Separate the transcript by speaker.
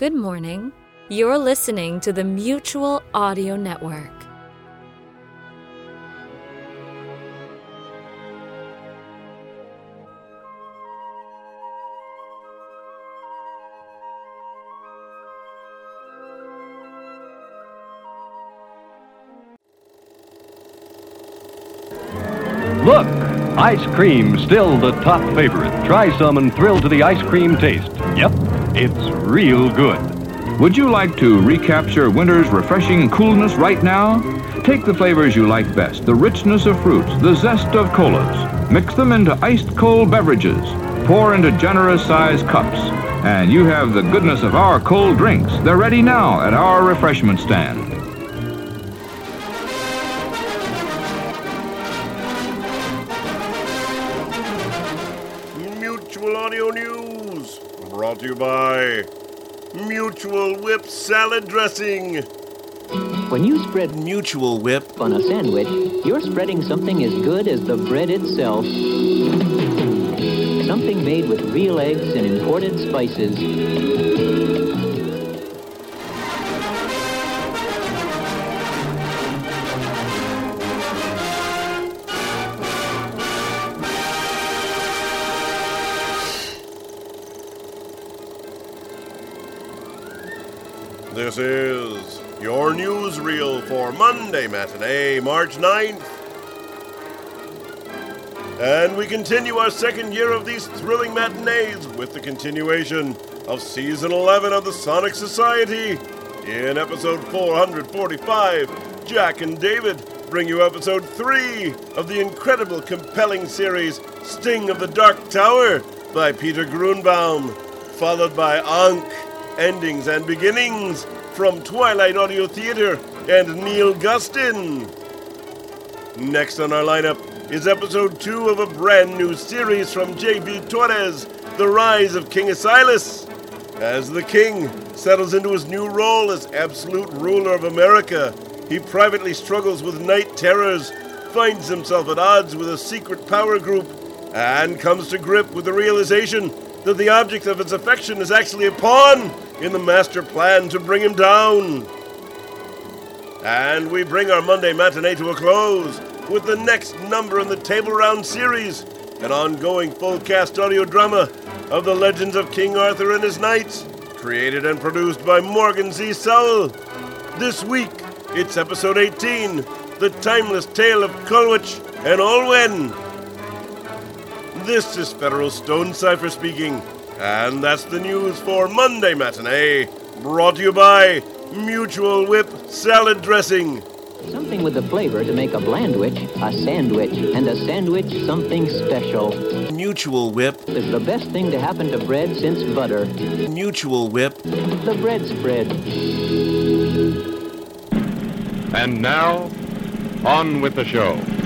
Speaker 1: Good morning. You're listening to the Mutual Audio Network.
Speaker 2: Look, ice cream still the top favorite. Try some and thrill to the ice cream taste. Yep, it's real good.
Speaker 3: Would you like to recapture winter's refreshing coolness right now? Take the flavors you like best, the richness of fruits, the zest of colas. Mix them into iced cold beverages. Pour into generous sized cups. And you have the goodness of our cold drinks. They're ready now at our refreshment stand.
Speaker 4: Brought to you by Mutual Whip Salad Dressing.
Speaker 5: When you spread
Speaker 4: Mutual Whip.
Speaker 5: on a sandwich, you're spreading something as good as the bread itself. Something made with real eggs and imported spices.
Speaker 4: This is your newsreel for Monday matinee, March 9th. And we continue our second year of these thrilling matinees with the continuation of season 11 of the Sonic Society. In episode 445, Jack and David bring you episode 3 of the incredible, compelling series Sting of the Dark Tower by Peter Grunbaum, followed by Ankh, Endings and Beginnings from Twilight Audio Theater and Neil Gustin. Next on our lineup is episode 2 of a brand new series from J.V. Torres, The Rise of King Asilas. As the king settles into his new role as absolute ruler of America, he privately struggles with night terrors, finds himself at odds with a secret power group, and comes to grip with the realization that the object of his affection is actually a pawn in the master plan to bring him down. And we bring our Monday matinee to a close with the next number in the Table Round series, an ongoing full cast audio drama of the legends of King Arthur and his knights, created and produced by Morgan Z. Sowell. This week, it's episode 18 The Timeless Tale of Culhwch and Olwen. This is Federal Stone Cipher speaking, and that's the news for Monday Matinee, brought to you by Mutual Whip Salad Dressing.
Speaker 5: Something with the flavor to make a blandwich a sandwich, and a sandwich something special.
Speaker 4: Mutual Whip,
Speaker 5: Is the best thing to happen to bread since butter.
Speaker 4: Mutual Whip.
Speaker 5: The bread spread.
Speaker 2: And now, on with the show.